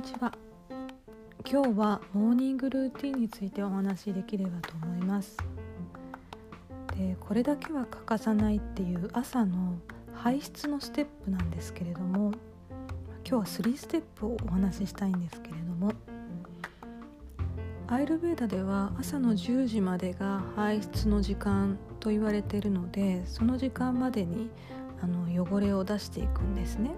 にちは今日はモーニングルーティンについてお話しできればと思いますでこれだけは欠かさないっていう朝の排出のステップなんですけれども今日は3ステップをお話ししたいんですけれどもアイルベーダでは朝の10時までが排出の時間と言われているのでその時間までにあの汚れを出していくんですね。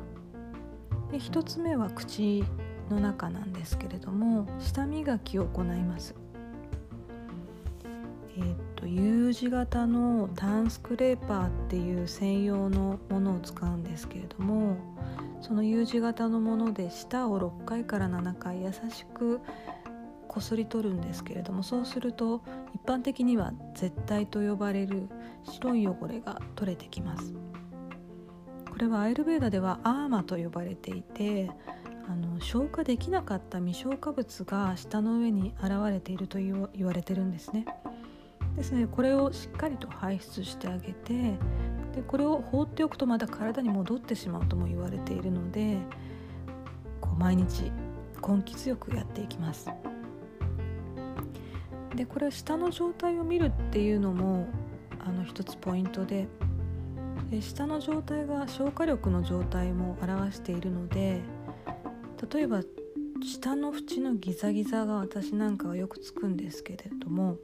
で1つ目は口の中なんですけれども舌磨きを行います。えー、っと U 字型のタンスクレーパーっていう専用のものを使うんですけれどもその U 字型のもので舌を6回から7回優しくこすり取るんですけれどもそうすると一般的には絶対と呼ばれる白い汚れが取れてきます。これはアイルベーダではアーマと呼ばれていてあの消化できなかった未消化物が舌の上に現れていると言われてるんですね。ですねこれをしっかりと排出してあげてでこれを放っておくとまた体に戻ってしまうとも言われているのでこう毎日根気強くやっていきます。でこれ下の状態を見るっていうのもあの一つポイントでで下の状態が消化力の状態も表しているので例えば下の縁のギザギザが私なんかはよくつくんですけれども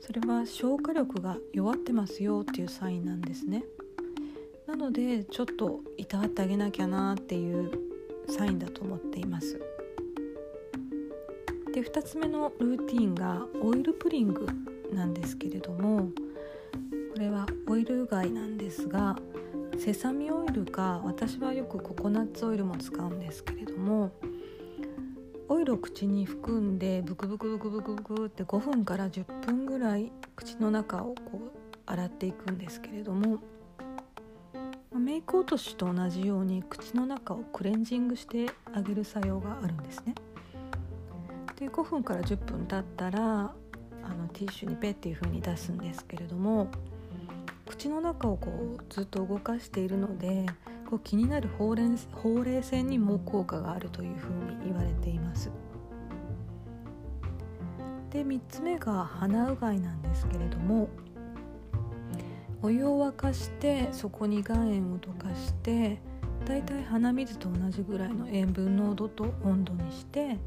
それは消化力が弱ってますよっていうサインなんですね。なのでちょっといたわってあげなきゃなっていうサインだと思っています。で2つ目のルーティンがオイルプリングなんですけれどもこれはオイルうがいなんですがセサミオイルか私はよくココナッツオイルも使うんですけれどもオイルを口に含んでブクブクブクブクブクって5分から10分ぐらい口の中をこう洗っていくんですけれどもメイク落としと同じように口の中をクレンジングしてあげる作用があるんですね。で5分から10分経ったらあのティッシュにペッっていう風に出すんですけれども口の中をこうずっと動かしているのでこう気になるほうれんほうれい線にも効果があるというふうに言われています。で3つ目が鼻うがいなんですけれどもお湯を沸かしてそこに岩塩を溶かしてだいたい鼻水と同じぐらいの塩分濃度と温度にして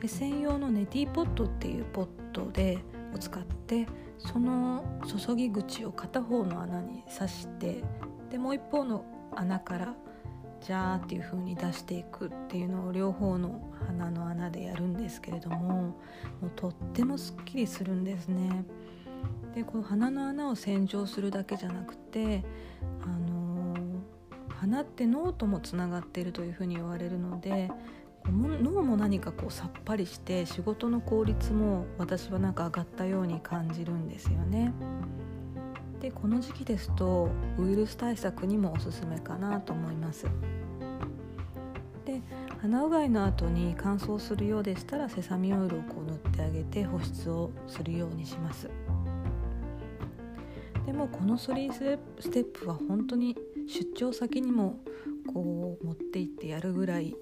で専用のネティポットっていうポットでを使ってその注ぎ口を片方の穴に刺してでもう一方の穴からジャーっていう風に出していくっていうのを両方の鼻の穴でやるんですけれどももうとってもすっきりするんですね。でこの鼻の穴を洗浄するだけじゃなくて、あのー、鼻って脳ともつながっているというふうに言われるので脳も何かこうさっぱりして仕事の効率も私はなんか上がったように感じるんですよね。でこの時期ですとウイルス対策にもおすすめかなと思います。で鼻うがいの後に乾燥するようでしたらセサミオイルをこう塗ってあげて保湿をするようにします。でもこの3ステップは本当に出張先にもこう持って行ってやるぐらい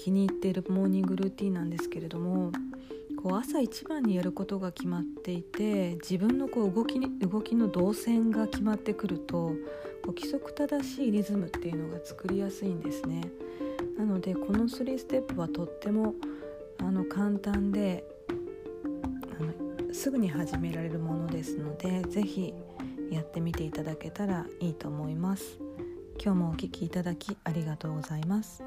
気に入っているモーニングルーティンなんですけれどもこう朝一番にやることが決まっていて自分のこう動きに動きの動線が決まってくるとこう規則正しいリズムっていうのが作りやすいんですね。なのでこの3ステップはとってもあの簡単であのすぐに始められるものですので是非やってみていただけたらいいと思います。今日もお聴きいただきありがとうございます。